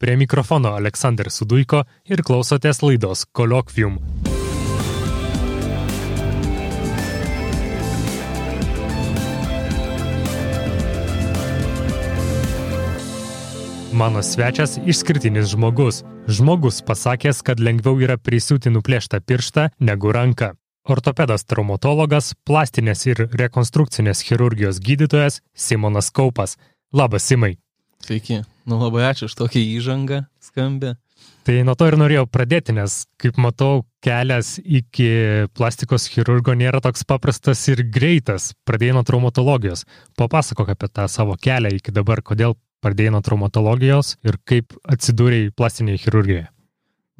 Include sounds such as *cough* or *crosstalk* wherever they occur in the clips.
Prie mikrofono Aleksandr Suduiko ir klausotės laidos Kolokvium. Mano svečias išskirtinis žmogus. Žmogus pasakęs, kad lengviau yra prisiūti nuplėštą pirštą negu ranką. Ortopedas traumatologas, plastinės ir rekonstrukcinės chirurgijos gydytojas Simonas Kaupas. Labas, Simai. Sveiki. Nu labai ačiū už tokią įžangą skambę. Tai nuo to ir norėjau pradėti, nes, kaip matau, kelias iki plastikos chirurgo nėra toks paprastas ir greitas. Pradėjai nuo traumatologijos. Papasakok apie tą savo kelią iki dabar, kodėl pradėjai nuo traumatologijos ir kaip atsidūrėjai plastinėje chirurgijoje.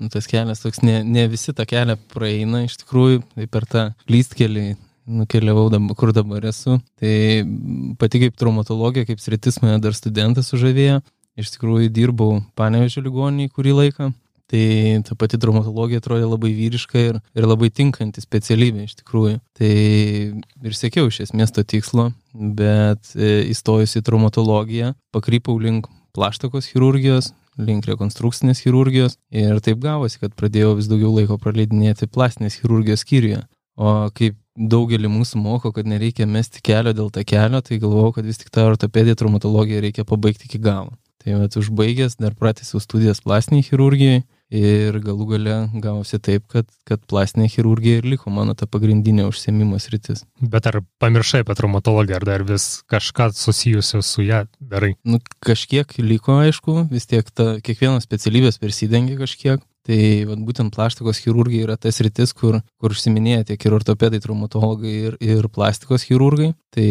Nu, tas kelias toks, ne, ne visi tą kelią praeina, iš tikrųjų, tai per tą klystkelį nukeliavau, dabar, kur dabar esu. Tai pati kaip traumatologija, kaip sritis mane dar studentas sužavėjo. Iš tikrųjų dirbau Panevežio ligoninėje kurį laiką. Tai ta pati traumatologija atrodė labai vyriška ir, ir labai tinkanti specialybė iš tikrųjų. Tai ir siekiau iš esmės to tikslo, bet e, įstojus į traumatologiją pakrypau link plaštakos chirurgijos, link rekonstrukcinės chirurgijos ir taip gavosi, kad pradėjau vis daugiau laiko praleidinėti plastinės chirurgijos skyriuje. O kaip daugelį mūsų moko, kad nereikia mesti kelio dėl tą kelio, tai galvojau, kad vis tik tą ortopediją, traumatologiją reikia pabaigti iki galo. Tai vat užbaigęs dar pratęsiau studijas plastiniai chirurgijai ir galų gale gavosi taip, kad, kad plastinė chirurgija ir liko mano ta pagrindinė užsiemimo sritis. Bet ar pamiršai apie traumatologiją, ar dar vis kažką susijusio su ją darai? Nu, kažkiek liko, aišku, vis tiek ta, kiekvienos specialybės persidengia kažkiek. Tai vat, būtent plaštikos chirurgija yra tas rytis, kur, kur užsiminėja tiek ir ortopedai, traumatologai ir, ir plastikos chirurgai. Tai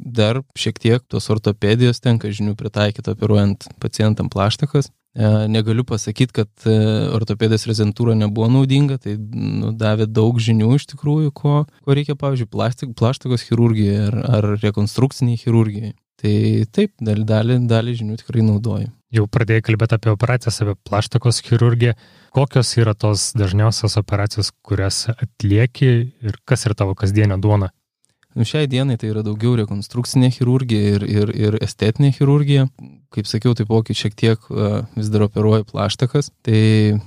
dar šiek tiek tos ortopedijos tenka žinių pritaikyti operuojant pacientam plaštikas. E, negaliu pasakyti, kad e, ortopedijos rezentūra nebuvo naudinga, tai nu, davė daug žinių iš tikrųjų, ko, ko reikia, pavyzdžiui, plastik, plaštikos chirurgijai ar, ar rekonstrukciniai chirurgijai. Tai taip, dalį, dalį, dalį žinių tikrai naudoju. Jau pradėjai kalbėti apie operacijas, apie plaštakos chirurgiją. Kokios yra tos dažniausios operacijos, kurias atlieki ir kas yra tavo kasdienio duona? Nu, šiai dienai tai yra daugiau rekonstrukcinė chirurgija ir, ir, ir estetinė chirurgija. Kaip sakiau, taipogi šiek tiek vis dar operuoju plaštakas. Tai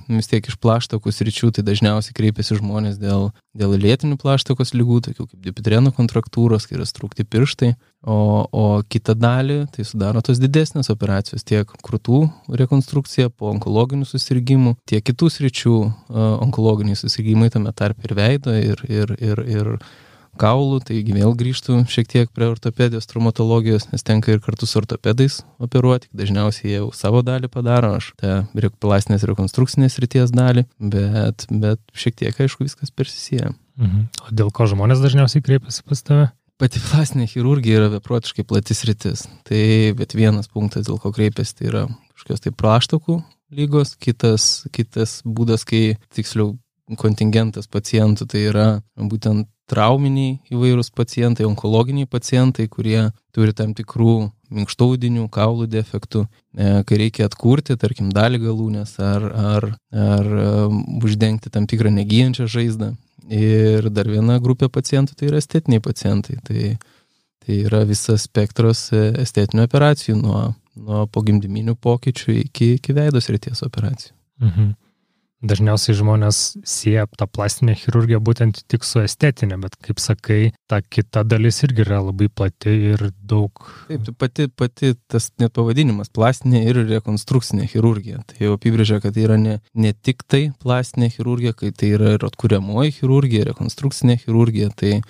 vis tiek iš plaštakų sričių tai dažniausiai kreipiasi žmonės dėl, dėl lėtinių plaštakos lygų, tokių kaip dipitreno kontraktūros, kai yra strukti pirštai. O, o kitą dalį tai sudaro tos didesnės operacijos, tiek krūtų rekonstrukcija po onkologinių susirgymų, tiek kitų sričių onkologiniai susirgymai, tame tarp ir veido, ir, ir, ir, ir kaulų, taigi vėl grįžtų šiek tiek prie ortopedijos, traumatologijos, nes tenka ir kartu su ortopedais operuoti, dažniausiai jie jau savo dalį padaro, aš tą plastinės rekonstrukcinės ryties dalį, bet, bet šiek tiek, aišku, viskas persisėja. Mhm. O dėl ko žmonės dažniausiai kreipiasi pas tave? Pati plastinė chirurgija yra beprotiškai platis rytis. Tai bet vienas punktas, dėl ko kreipiasi, tai yra kažkokios tai praštakų lygos, kitas, kitas būdas, kai tiksliau kontingentas pacientų tai yra būtent trauminiai įvairūs pacientai, onkologiniai pacientai, kurie turi tam tikrų minkštaudinių, kaulų defektų, e, kai reikia atkurti, tarkim, dalį galūnės ar, ar, ar um, uždengti tam tikrą negyjančią žaizdą. Ir dar viena grupė pacientų tai yra estetiniai pacientai. Tai, tai yra visas spektras e, estetinių operacijų nuo, nuo pogimdyminių pokyčių iki, iki veidos ryties operacijų. Mhm. Dažniausiai žmonės sieja tą plastinę chirurgiją būtent tik su estetinė, bet kaip sakai, ta kita dalis irgi yra labai plati ir daug. Taip, tai pati, pati tas net pavadinimas - plastinė ir rekonstrukcinė chirurgija. Tai jau apibrėžia, kad tai yra ne, ne tik tai plastinė chirurgija, kai tai yra ir atkuriamoji chirurgija, rekonstrukcinė chirurgija. Tai,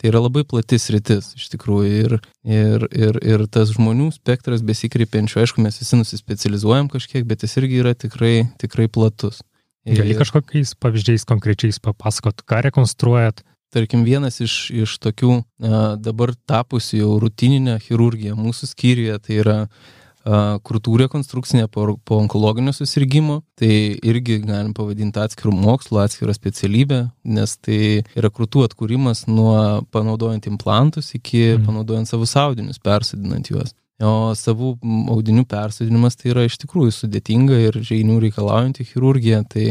Tai yra labai platis rytis, iš tikrųjų, ir, ir, ir, ir tas žmonių spektras besikreipiančių, aišku, mes visi nusispecializuojam kažkiek, bet jis irgi yra tikrai, tikrai platus. Gali kažkokiais pavyzdžiais konkrečiais papasakot, ką rekonstruojat? Tarkim, vienas iš, iš tokių dabar tapusių jau rutininę chirurgiją mūsų skyriuje, tai yra krūtų rekonstrukcinė po, po onkologinio susirgymo. Tai irgi galim pavadinti atskirų mokslo, atskirą specialybę, nes tai yra krūtų atkūrimas nuo panaudojant implantus iki mm. panaudojant savus audinius, persodinant juos. O savų audinių persodinimas tai yra iš tikrųjų sudėtinga ir žainių reikalaujanti chirurgija. Tai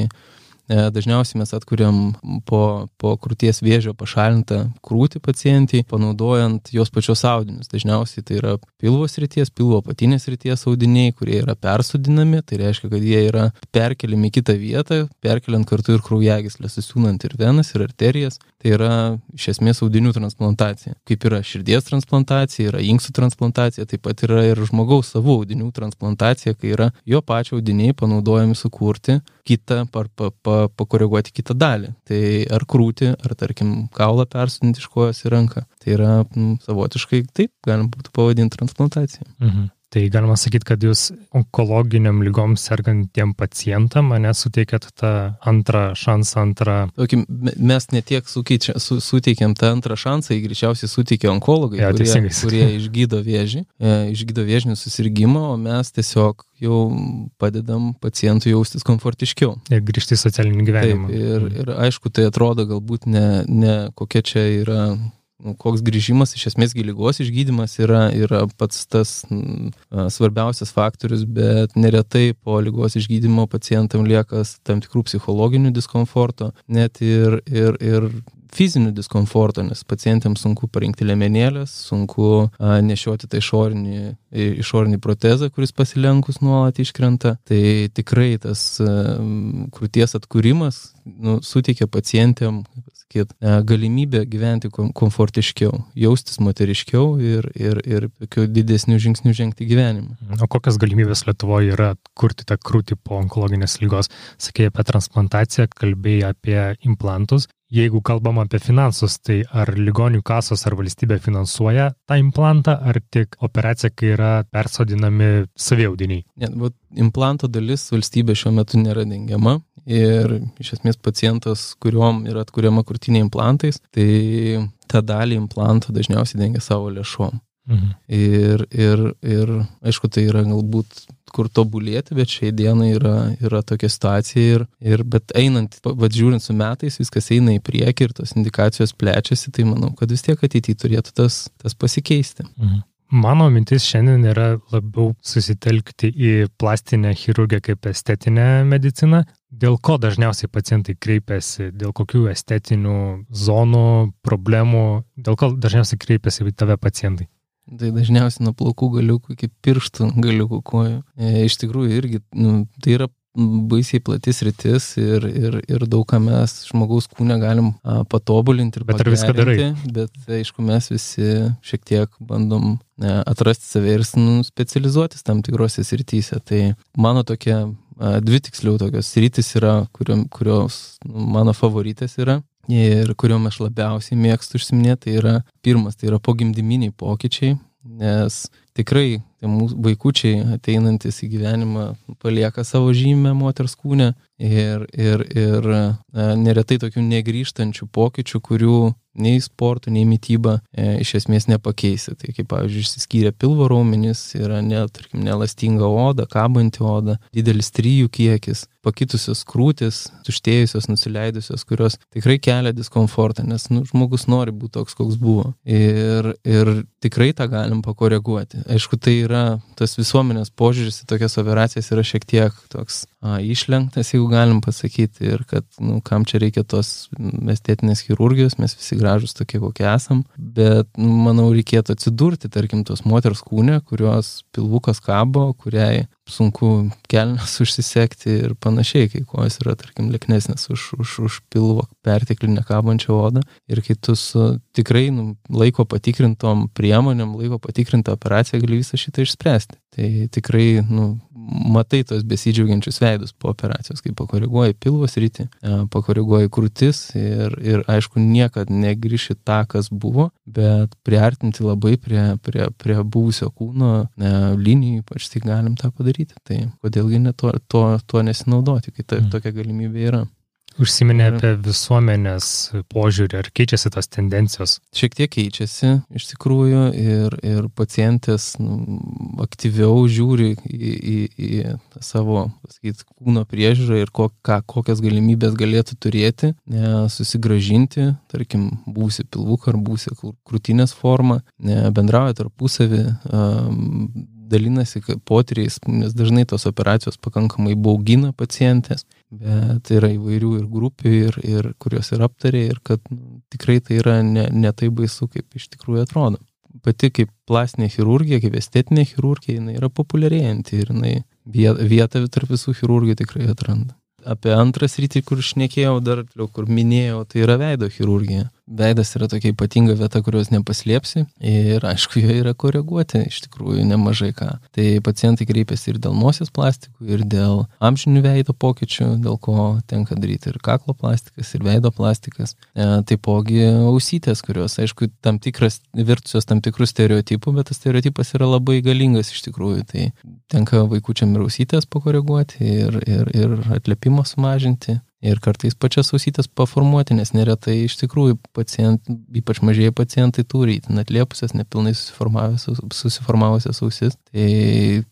dažniausiai mes atkuriam po, po krūties vėžio pašalintą krūtį pacientai, panaudojant jos pačios audinius. Dažniausiai tai yra pilvos ryties, pilvo patinės ryties audiniai, kurie yra persudinami, tai reiškia, kad jie yra perkeliami į kitą vietą, perkeliant kartu ir kraujagyslę, susiūnant ir venas, ir arterijas. Tai yra iš esmės audinių transplantacija. Kaip yra širdies transplantacija, yra inkstų transplantacija, taip pat yra ir žmogaus savų audinių transplantacija, kai yra jo pačio audiniai panaudojami sukurti kitą, par, pa, pa, pakoreguoti kitą dalį. Tai ar krūti, ar tarkim kaulą persodinti iš kojos į ranką. Tai yra m, savotiškai taip, galima būtų pavadinti transplantacija. Mhm. Tai galima sakyti, kad jūs onkologiniam lygom sergantiem pacientam mane suteikėt tą antrą šansą, antrą. Tokį, mes netiek sukeičia, su, suteikėm tą antrą šansą, jį greičiausiai suteikė onkologai, Ja, kurie, kurie išgydo vėžį, e, išgydo vėžinį susirgymą, o mes tiesiog jau padedam pacientui jaustis komfortiškiau. Ir grįžti į socialinį Taip, gyvenimą. ir, ir aišku, tai atrodo galbūt ne, ne kokia čia yra, koks grįžimas, iš esmės gilygos išgydymas yra, yra pats tas mm, a, svarbiausias faktorius, bet neretai po lygos išgydymo pacientam lieka tam tikrų psichologinių diskomforto, net ir, ir, ir fizinių diskomforto, nes pacientams sunku parinkti lemenėlės, sunku a, nešioti tą išorinį, išorinį protezą, kuris pasilenkus nuolat iškrenta. Tai tikrai tas a, m, krūties atkūrimas nu, suteikia pacientėm pasakyt, e, galimybę gyventi kom- komfortiškiau, jaustis moteriškiau ir, ir, ir tokiu didesniu žingsniu žengti gyvenimą. O kokios galimybės Lietuvoje yra kurti tą krūtį po onkologinės lygos? Sakėjai apie transplantaciją, kalbėjai apie implantus. Jeigu kalbam apie finansus, tai ar ligonių kasos ar valstybė finansuoja tą implantą, ar tik operacija, kai yra persodinami saviaudiniai? Ne, vat implanto dalis valstybė šiuo metu nėra dengiama ir iš esmės pacientas, kuriuom yra atkuriama krūtinė implantais, tai tą dalį implanto dažniausiai dengia savo lėšom. Mhm. Ir, ir, ir aišku, tai yra galbūt kur tobulėti, bet šiai dienai yra, yra tokia situacija ir, ir bet einant, vad žiūrint su metais, viskas eina į priekį ir tos indikacijos plečiasi, tai manau, kad vis tiek ateityje turėtų tas, tas pasikeisti. Mhm. Mano mintis šiandien yra labiau susitelkti į plastinę chirurgiją kaip estetinę mediciną. Dėl ko dažniausiai pacientai kreipiasi, dėl kokių estetinių zonų, problemų, dėl ko dažniausiai kreipiasi į tave pacientai. Tai dažniausiai nuo plaukų galiukų iki pirštų galiukų kojų. E, iš tikrųjų irgi nu, tai yra baisiai platis rytis ir, ir, ir daug ką mes žmogaus kūne galim a, patobulinti ir Bet ar viską darai? Bet aišku, mes visi šiek tiek bandom e, atrasti save ir nu, specializuotis tam tikrose srityse. Tai mano tokia, a, dvi tiksliau tokios sritis yra, kuriom, kurios nu, mano favoritės yra. Ir kuriuom aš labiausiai mėgstu užsiminėti, tai yra pirmas, tai yra pogimdyminiai pokyčiai, nes tikrai tie mūsų vaikučiai ateinantis į gyvenimą palieka savo žymę moters kūne ir, ir, ir e, neretai tokių negryžtančių pokyčių, kurių nei sportų, nei mytyba e, iš esmės nepakeisi. Tai kaip, pavyzdžiui, išsiskyrė pilvo raumenys, yra, ne, tarkim, nelastinga oda, kabanti oda, didelis trijų kiekis, pakitusios krūtis, tuštėjusios, nusileidusios, kurios tikrai kelia diskomfortą, nes nu, žmogus nori būti toks, koks buvo. Ir, ir tikrai tą galim pakoreguoti. Aišku, tai yra tas visuomenės požiūris į tokias operacijas yra šiek tiek toks a, išlenktas, jeigu galim pasakyti, ir kad, nu, kam čia reikia tos estetinės chirurgijos, mes visi gražus tokie, kokie esam, bet, nu, manau, reikėtų atsidurti, tarkim, tos moters kūne, kurios pilvukas kabo, kuriai sunku kelnes užsisekti ir panašiai, kai kojos yra, tarkim, liknesnės už, už, už pilvo perteklinę kabančią odą. Ir kai tu su tikrai nu, laiko patikrintom priemonėm, laiko patikrintą operaciją gali visą šitą išspręsti. Tai tikrai, nu, matai tos besidžiaugiančius veidus po operacijos, kai pakoreguoji pilvos rytį, pakoreguoji krūtis ir, ir aišku, niekad negryši tą, kas buvo, bet priartinti labai prie, prie, prie buvusio kūno ne, linijų, ypač tai galim tą padaryti. Tai kodėlgi ne to, to, to nesinaudoti, kai ta, Mm. tokia galimybė yra. Užsiminė Ir- apie visuomenės požiūrį, ar keičiasi tos tendencijos. Šiek tiek keičiasi iš tikrųjų ir, ir pacientės nu, aktyviau žiūri į, į, į savo pasakyt, kūno priežiūrą ir ko, ką, kokias galimybės galėtų turėti, ne, susigražinti, tarkim, būsi pilvuką ar būsi krūtinės formą, ne, bendrauja tarpusavį, um, dalinasi potyriais, nes dažnai tos operacijos pakankamai baugina pacientės, bet yra įvairių ir grupių, ir, ir kurios ir aptarė, ir kad nu, tikrai tai yra ne, ne tai baisu, kaip iš tikrųjų atrodo. Pati kaip plastinė chirurgija, kaip estetinė chirurgija, jinai yra populiarėjanti ir jinai vietą tarp visų chirurgijų tikrai atranda. Apie antrą sritį, kur šnekėjau, dar, kur minėjau, tai yra veido chirurgija veidas yra tokia ypatinga vieta, kurios nepaslėpsi ir aišku, jo yra koreguoti iš tikrųjų nemažai ką. Tai pacientai kreipiasi ir dėl nosies plastikų, ir dėl amžinių veido pokyčių, dėl ko tenka daryti ir kaklo plastikas, ir veido plastikas. E, taipogi ausytės, kurios, aišku, tam tikras, virtusios tam tikrų stereotipų, bet tas stereotipas yra labai galingas iš tikrųjų. Tai tenka vaikučiam ir ausytės pakoreguoti, ir, ir, ir atlepimo sumažinti ir kartais pačias ausytės paformuoti, nes neretai iš tikrųjų pacientai, ypač mažieji pacientai turi įtin atliepusias, nepilnai susiformavusias ausis. Tai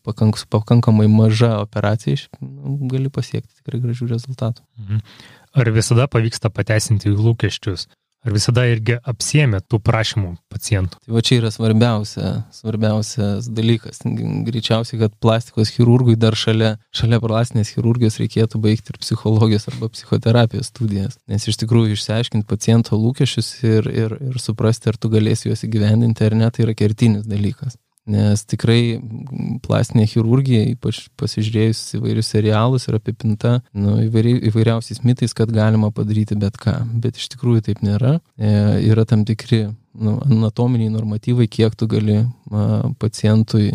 pakank, pakankamai maža operacija nu, gali pasiekti tikrai gražių rezultatų. Mhm. Ar visada pavyksta pateisinti lūkesčius? Ar visada irgi apsiemė tų prašymų pacientų? Tai va čia yra svarbiausia, svarbiausias dalykas. Greičiausiai, kad plastikos chirurgui dar šalia, šalia plastinės chirurgijos reikėtų baigti ir psichologijos arba psichoterapijos studijas. Nes iš tikrųjų išsiaiškinti paciento lūkesčius ir, ir, ir suprasti, ar tu galėsi juos įgyvendinti ar ne, tai yra kertinis dalykas. Nes tikrai plastinė chirurgija, ypač pasižiūrėjus įvairius serialus, yra apipinta nu, įvairi, įvairiausiais mitais, kad galima padaryti bet ką. Bet iš tikrųjų taip nėra. E, yra tam tikri nu, anatominiai normatyvai, kiek tu gali a, pacientui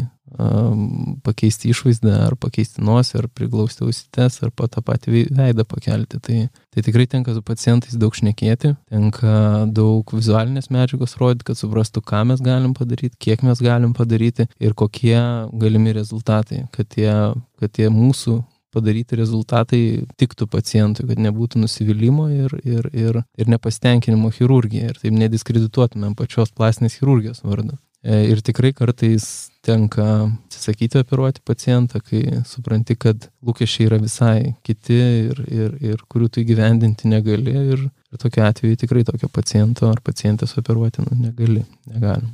pakeisti išvaizdą, ar pakeisti nosį, ar priglausti ausites, ar po tą patį veidą pakelti. Tai, tai tikrai tenka su pacientais daug šnekėti, tenka daug vizualinės medžiagos rodyti, kad suprastų, ką mes galim padaryti, kiek mes galim padaryti ir kokie galimi rezultatai, kad tie, kad tie mūsų padaryti rezultatai tiktų pacientui, kad nebūtų nusivylimų ir, ir, ir, ir nepastenkinimo chirurgija ir taip nediskredituotumėm pačios plastinės chirurgijos vardu. E, ir tikrai kartais tenka atsisakyti operuoti pacientą, kai supranti, kad lūkesčiai yra visai kiti ir, ir, ir kurių tu įgyvendinti negali. Ir, ir tokiu atveju tikrai tokio paciento ar pacientės operuoti nu, negali, negalim.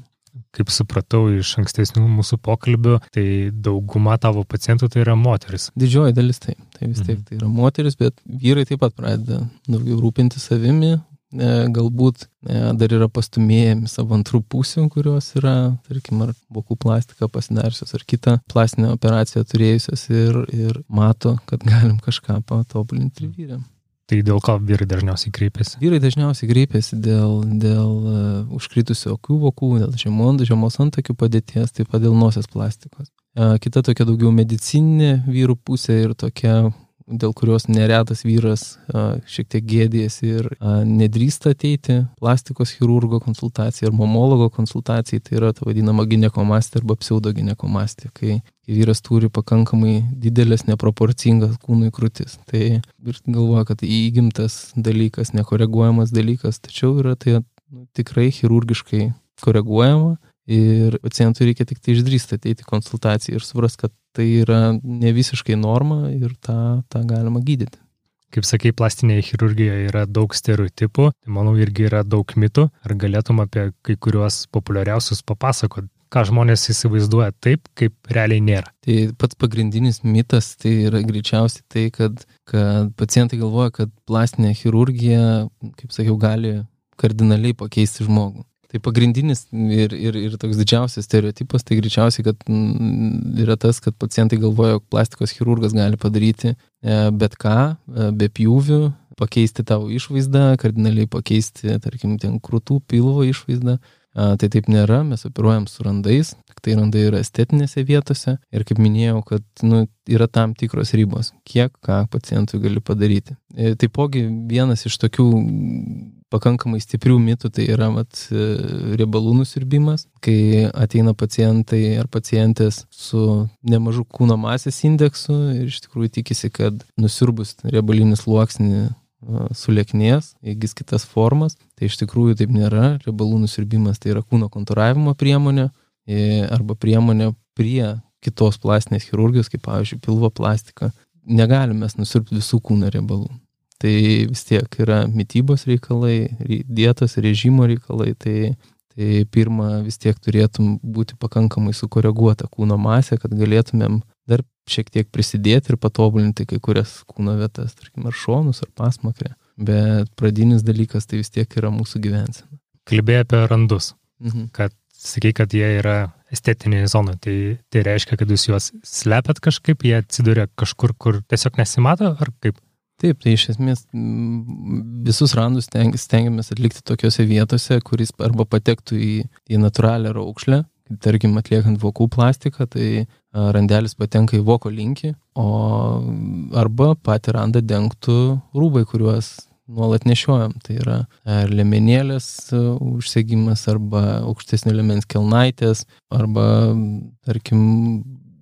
Kaip supratau iš ankstesnių mūsų pokalbių, tai dauguma tavo pacientų tai yra moteris. Didžioji dalis taip. Tai vis tiek mhm. tai yra moteris, bet vyrai taip pat pradeda daugiau rūpinti savimi, galbūt e, dar yra pastumėjami savo antrų pusių, kurios yra, tarkim, ar bokų plastiką pasidariusios, ar kitą plastinę operaciją turėjusios ir, ir mato, kad galim kažką patobulinti vyrėm. Tai dėl ko vyrai dažniausiai kreipiasi? Vyrai dažniausiai kreipiasi dėl, dėl uh, užkritusių akių vokų, dėl žemos, žemos antakių padėties, taip pat dėl nosies plastikos. Uh, kita tokia daugiau medicininė vyrų pusė ir tokia dėl kurios neretas vyras a, šiek tiek gėdėsi ir a, nedrįsta ateiti plastikos chirurgo konsultacijai ar mamologo konsultacijai, tai yra ta vadinama ginekomastija arba pseudoginekomastija, kai vyras turi pakankamai didelės neproporcingas kūnui krūtis. Tai ir galvoja, kad įgimtas dalykas, nekoreguojamas dalykas, tačiau yra tai nu, tikrai chirurgiškai koreguojama Ir pacientui reikia tik tai išdrįsti ateiti konsultaciją ir supras, kad tai yra ne visiškai norma ir tą, tą galima gydyti. Kaip sakai, plastinėje chirurgijoje yra daug stereotipų, tai manau irgi yra daug mitų. Ar galėtum apie kai kuriuos populiariausius papasakot, ką žmonės įsivaizduoja taip, kaip realiai nėra? Tai pats pagrindinis mitas tai yra greičiausiai tai, kad, kad pacientai galvoja, kad plastinė chirurgija, kaip sakiau, gali kardinaliai pakeisti žmogų. Tai pagrindinis ir, ir, ir toks didžiausias stereotipas, tai greičiausiai, kad yra tas, kad pacientai galvoja, jog plastikos chirurgas gali padaryti e, bet ką, e, be pjūvių, pakeisti tavo išvaizdą, kardinaliai pakeisti, tarkim, ten krūtų pilvo išvaizdą. Tai taip nėra, mes operuojam su randais, tai randai yra estetinėse vietose ir kaip minėjau, kad nu, yra tam tikros ribos, kiek ką pacientui gali padaryti. E, taipogi vienas iš tokių pakankamai stiprių mitų tai yra mat, e, riebalų nusirbimas, kai ateina pacientai ar pacientės su nemažu kūno masės indeksu ir iš tikrųjų tikisi, kad nusirbus riebalinį sluoksnį e, sulėknės, įgis kitas formas. Tai iš tikrųjų taip nėra. Riebalų nusirbimas tai yra kūno kontūravimo priemonė e, arba priemonė prie kitos plastinės chirurgijos, kaip pavyzdžiui pilvo plastika. Negalime mes nusirpti visų kūno riebalų tai vis tiek yra mytybos reikalai, dietos režimo reikalai, tai, Tai pirma, vis tiek turėtum būti pakankamai sukoreguota kūno masė, kad galėtumėm dar šiek tiek prisidėti ir patobulinti kai kurias kūno vietas, tarkim, ar šonus, ar pasmakrę. Bet pradinis dalykas tai vis tiek yra mūsų gyvensena. Kalbėjai apie randus, mhm. kad sakai, kad jie yra estetinėje zonoje. Tai, tai reiškia, kad jūs juos slepiat kažkaip, jie atsiduria kažkur, kur tiesiog nesimato, ar kaip? Taip, tai iš esmės visus randus stengiamės atlikti tokiuose vietose, kuris arba patektų į, į natūralią raukšlę, tarkim atliekant vokų plastiką, tai randelis patenka į voko linkį, o arba patį randą dengtų rūbai, kuriuos nuolat nešiojam. Tai yra ar lemenėlės užsegimas, arba aukštesnio lemens kelnaitės, arba, tarkim,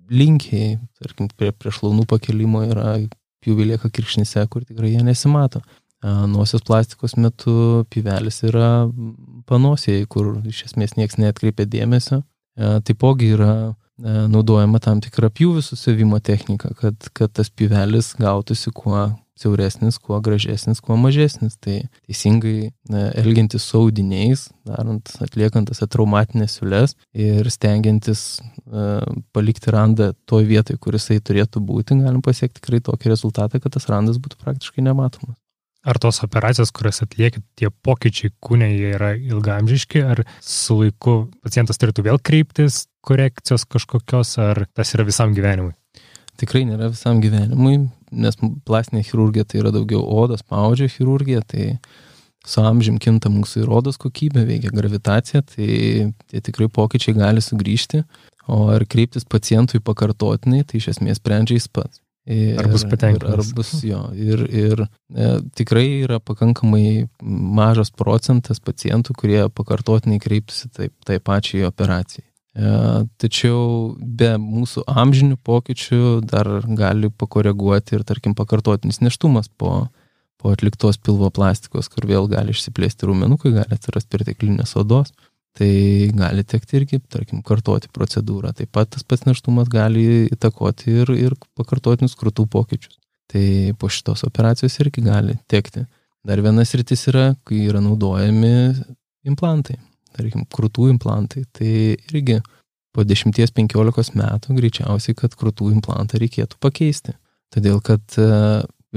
linkiai, tarkim, prie, prie šlaunų pakelimo yra pjūvį lieka kirkšnise, kur tikrai jie nesimato. Nosios plastikos metu pivelis yra panosėjai, kur iš esmės niekas neatkreipia dėmesio. Taipogi yra naudojama tam tikra pjūvių susivimo technika, kad, kad tas pivelis gautųsi kuo siauresnis, kuo gražesnis, kuo mažesnis. Tai teisingai elgiantis su audiniais, darant, atliekant tas traumatinės siūlės ir stengiantis uh, palikti randą toj vietoj, kur jisai turėtų būti, galim pasiekti tikrai tokį rezultatą, kad tas randas būtų praktiškai nematomas. Ar tos operacijos, kurias atliekit, tie pokyčiai kūne, jie yra ilgamžiški, ar su laiku pacientas turėtų vėl kreiptis korekcijos kažkokios, ar tas yra visam gyvenimui? Tikrai nėra visam gyvenimui, nes plastinė chirurgija tai yra daugiau odos paudžio chirurgija, tai su amžim kinta mūsų ir odos kokybė, veikia gravitacija, tai tie tikrai pokyčiai gali sugrįžti, o ar kreiptis pacientui pakartotinai, tai iš esmės sprendžia jis pats. Ir, ar bus patenkintas. Ar bus jo. Ir, ir e, tikrai yra pakankamai mažas procentas pacientų, kurie pakartotinai kreiptųsi taip, tai pačiai operacijai. E, tačiau be mūsų amžinių pokyčių dar gali pakoreguoti ir, tarkim, pakartotinis neštumas po, po atliktos pilvo plastikos, kur vėl gali išsiplėsti rūmenukai, gali atsirasti perteklinės odos. Tai gali tekti irgi, tarkim, kartoti procedūrą. Taip pat tas pats neštumas gali įtakoti ir, ir pakartotinius krūtų pokyčius. Tai po šitos operacijos irgi gali tekti. Dar vienas rytis yra, kai yra naudojami implantai tarkim, krūtų implantai, tai irgi po 10-15 metų greičiausiai, kad krūtų implantą reikėtų pakeisti. Todėl, kad e,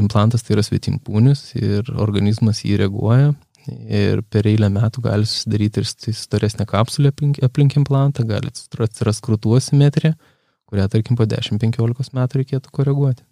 implantas tai yra svetimpūnis ir organizmas jį reaguoja ir per eilę metų gali susidaryti ir storesnė kapsulė aplink, aplink implantą, gali atsirasti krūtų asimetrija, kurią, tarkim, po 10-15 metų reikėtų koreguoti.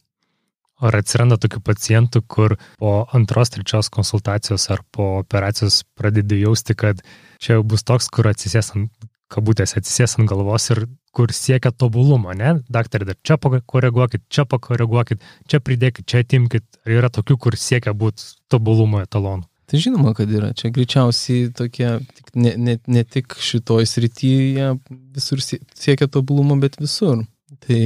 Ar atsiranda tokių pacientų, kur po antros, trečios konsultacijos ar po operacijos pradedi jausti, kad čia jau bus toks, kur atsisės ant kabutės, atsisės ant galvos ir kur siekia tobulumo, ne? Daktarė, dar čia pakoreguokit, čia pakoreguokit, čia pridėkit, čia atimkit. Ar yra tokių, kur siekia būti tobulumo etalonu? Tai žinoma, kad yra. Čia greičiausiai tokie, ne, ne, ne tik šitoj srityje visur siekia tobulumo, bet visur. Tai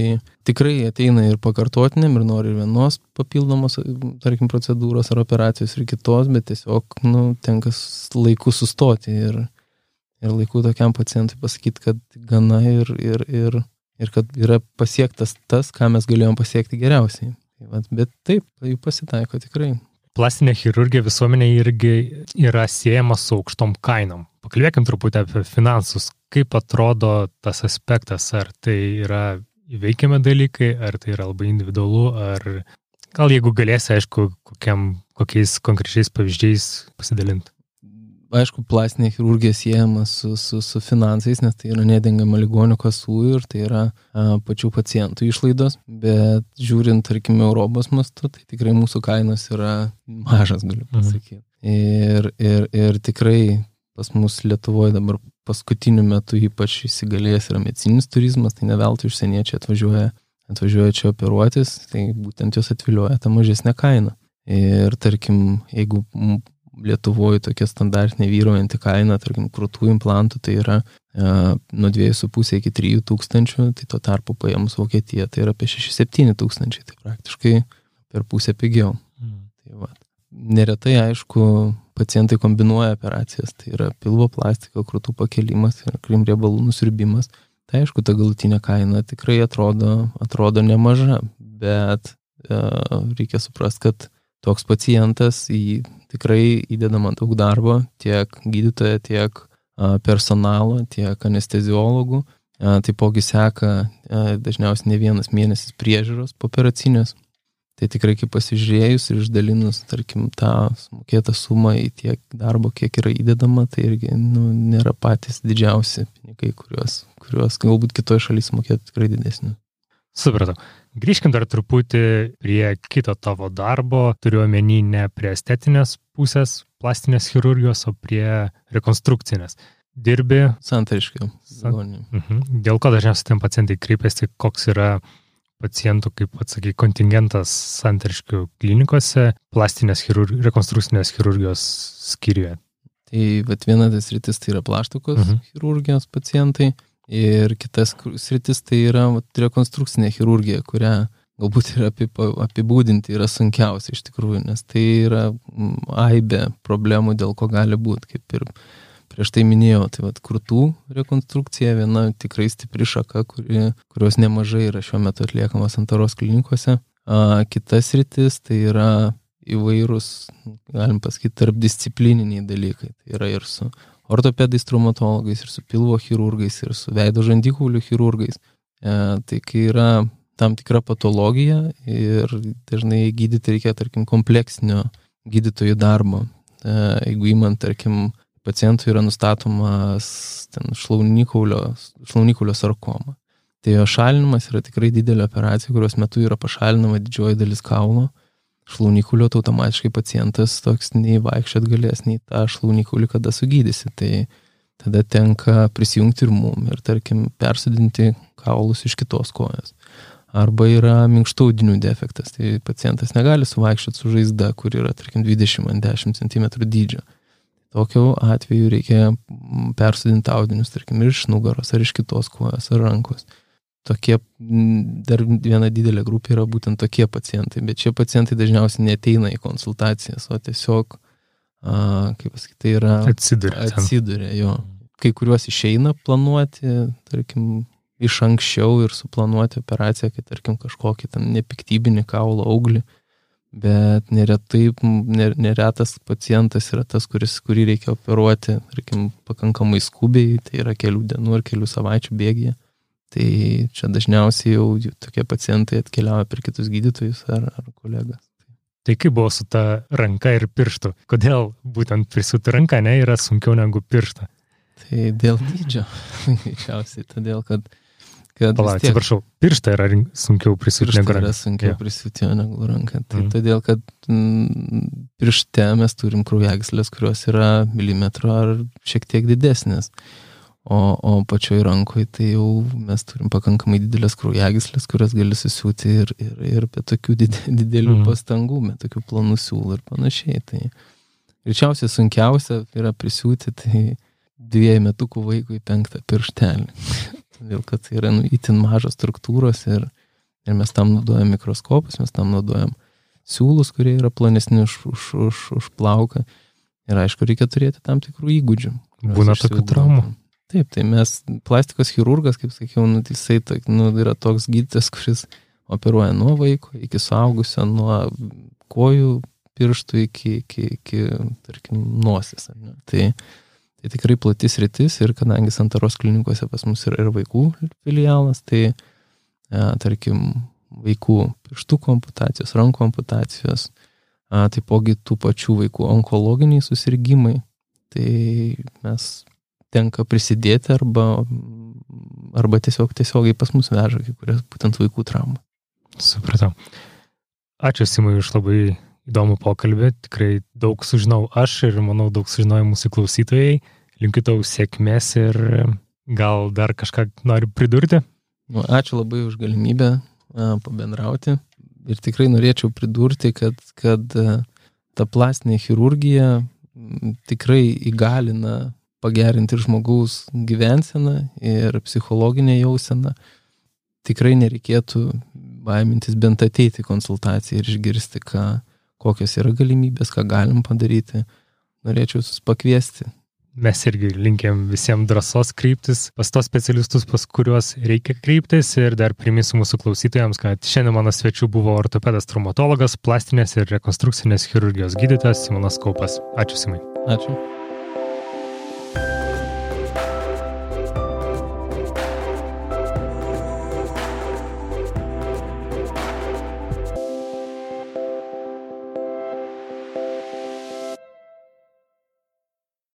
tikrai ateina ir pakartotiniam ir nori vienos papildomos, tarkim, procedūros ar operacijos ir kitos, bet tiesiog, nu, tenka laiku sustoti ir, ir laiku tokiam pacientui pasakyti, kad gana ir, ir, ir, ir kad yra pasiektas tas, ką mes galėjom pasiekti geriausiai. Tai bet taip, tai pasitaiko tikrai. Plastinė chirurgija visuomenė irgi yra siejama su aukštom kainom. Pakalbėkim truputį apie finansus. Kaip atrodo tas aspektas? Ar tai yra įveikiami dalykai, ar tai yra labai individualu, ar gal jeigu galėsi, aišku, kokiam, kokiais konkrečiais pavyzdžiais pasidalinti. Aišku, plastinė chirurgija siejama su, su, su finansais, nes tai yra nedengama ligonių kasų ir tai yra a, pačių pacientų išlaidos, bet žiūrint, tarkime, Europos mastu, tai tikrai mūsų kainos yra mažas, galiu mhm. pasakyti. Mhm. Ir, ir, ir tikrai pas mus Lietuvoje dabar paskutiniu metu ypač įsigalėjęs yra medicininis turizmas, tai ne veltui užsieniečiai atvažiuoja, atvažiuoja čia operuotis, tai būtent jos atvilioja tą mažesnę kainą. Ir tarkim, jeigu Lietuvoje tokia standartinė vyruojanti kaina, tarkim, krūtų implantų, tai yra e, nuo 2,5 iki 3 tūkstančių, tai tuo tarpu paėmus Vokietiją tai yra apie 6-7 tūkstančiai, tai praktiškai per pusę pigiau. Mm. Tai va. Neretai, aišku, pacientai kombinuoja operacijas, tai yra pilvo plastiko, krūtų pakelimas ir krim riebalų nusirbimas. Tai aišku, ta galutinė kaina tikrai atrodo, atrodo nemaža, bet e, reikia suprasti, kad toks pacientas į tikrai įdedama daug darbo tiek gydytoje, tiek personalo, tiek anesteziologų. Taipogi seka dažniausiai ne vienas mėnesis priežiūros po operacinės. Tai tikrai kaip pasižiūrėjus ir išdalinus, tarkim, tą sumokėtą sumą į tiek darbo, kiek yra įdedama, tai irgi nu, nėra patys didžiausi pinigai, kuriuos, kuriuos galbūt kitoje šalyje mokėtų tikrai didesni. Supratau. Grįžkim dar truputį prie kito tavo darbo, turiu omeny ne prie estetinės pusės plastinės chirurgijos, o prie rekonstrukcinės. Dirbi. Santariškiau. San... Mhm. Dėl ko dažniausiai ten pacientai kreipiasi, koks yra pacientų, kaip atsakai, kontingentas santariškių klinikose, plastinės chirurg... rekonstrukcinės chirurgijos skyriuje. Tai vat, viena tas rytis tai yra plaštukos uh mhm. -huh. chirurgijos pacientai ir kitas rytis tai yra vat, rekonstrukcinė chirurgija, kurią galbūt ir apibūdinti yra sunkiausia iš tikrųjų, nes tai yra aibė problemų, dėl ko gali būti, kaip ir prieš tai minėjau, tai vad krūtų rekonstrukcija viena tikrai stipri šaka, kuri, kurios nemažai yra šiuo metu atliekama Santaros klinikose. A, kitas rytis tai yra įvairūs, galim pasakyti, tarpdisciplininiai dalykai. Tai yra ir su ortopedais, traumatologais, ir su pilvo chirurgais, ir su veido žandikaulių chirurgais. E, tai kai yra tam tikra patologija ir dažnai gydyti reikia, tarkim, kompleksinio gydytojų darbo. E, jeigu įmant, tarkim, pacientui yra nustatomas šlaunikaulio sarkoma. Tai jo šalinimas yra tikrai didelė operacija, kurios metu yra pašalinama didžioji dalis kaulo. Šlaunikulio tai automatiškai pacientas toks nei vaikščiot galės, nei tą šlaunikulį kada sugydysi. Tai tada tenka prisijungti ir mum ir, tarkim, persodinti kaulus iš kitos kojos. Arba yra minkštaudinių defektas, tai pacientas negali suvaikščioti su žaizda, kur yra, tarkim, 20-10 cm dydžio. Tokiu atveju reikia persodinti audinius, tarkim, ir iš nugaros, ar iš kitos kojos, ar rankos. Tokie, dar viena didelė grupė yra būtent tokie pacientai, bet šie pacientai dažniausiai neteina į konsultacijas, o tiesiog, a, kaip pasakyti, tai yra... Atsiduria. Atsiduria, jo. Kai kuriuos išeina planuoti, tarkim, iš anksčiau ir suplanuoti operaciją, kai, tarkim, kažkokį ten nepiktybinį kaulo auglį bet neretai, neretas pacientas yra tas, kuris, kurį reikia operuoti, tarkim, pakankamai skubiai, tai yra kelių dienų ar kelių savaičių bėgyje. Tai čia dažniausiai jau tokie pacientai atkeliauja per kitus gydytojus ar, ar kolegas. Tai kaip buvo su ta ranka ir pirštu? Kodėl būtent prisiūti ranką ne yra sunkiau negu pirštą? Tai dėl dydžio, *laughs* greičiausiai, todėl kad kad... Pala, tiek, atsiprašau, pirštą yra sunkiau prisiūti negu ranką. Yra sunkiau ja. prisiūti negu ranką. Tai mm. todėl, kad mm, piršte mes turim kraujagyslės, kurios yra milimetro ar šiek tiek didesnės. O, o pačioj rankoje tai jau mes turim pakankamai didelės kraujagyslės, kurias gali susiūti ir, ir, ir be tokių *laughs* didelių mm. pastangų, be tokių planų siūlų ir panašiai. Tai greičiausiai sunkiausia yra prisiūti tai dviejų metukų vaikui penktą pirštelį *laughs* todėl kad tai yra nu, itin mažos struktūros ir, ir mes tam naudojam mikroskopus, mes tam naudojam siūlus, kurie yra plonesni už, už, už, už plauką. Ir aišku, reikia turėti tam tikrų įgūdžių. Būna tokių traumų. Taip, tai mes, plastikos chirurgas, kaip sakiau, nu, jisai nu, yra toks gydytas, kuris operuoja nuo vaiko iki suaugusio, nuo kojų pirštų iki, iki, iki tarkim, nosis. Ne? Tai, Tai tikrai platis rytis ir kadangi Santaros klinikose pas mus yra ir vaikų filialas, tai e, tarkim vaikų pirštukų amputacijos, rankų amputacijos, e, taipogi tų pačių vaikų onkologiniai susirgymai, tai mes tenka prisidėti arba, arba tiesiog tiesiogiai pas mus veža kai kurias būtent vaikų traumą. Supratau. Ačiū Simui už labai įdomų pokalbį, tikrai daug sužinau aš ir manau daug sužinojo mūsų klausytojai. Linkiu tau sėkmės ir gal dar kažką noriu pridurti. Nu, ačiū labai už galimybę a, pabendrauti ir tikrai norėčiau pridurti, kad, kad ta plastinė chirurgija tikrai įgalina pagerinti ir žmogaus gyvenseną ir psichologinę jauseną. Tikrai nereikėtų baimintis bent ateiti konsultaciją ir išgirsti, ką, kokios yra galimybės, ką galim padaryti. Norėčiau jūs pakviesti. Mes irgi linkėm visiems drąsos kryptis pas tos specialistus, pas kuriuos reikia kryptis. Ir dar priminsiu mūsų klausytojams, kad šiandien mano svečių buvo ortopedas traumatologas, plastinės ir rekonstrukcinės chirurgijos gydytojas Simonas Kaupas. Ačiū Simai. Ačiū.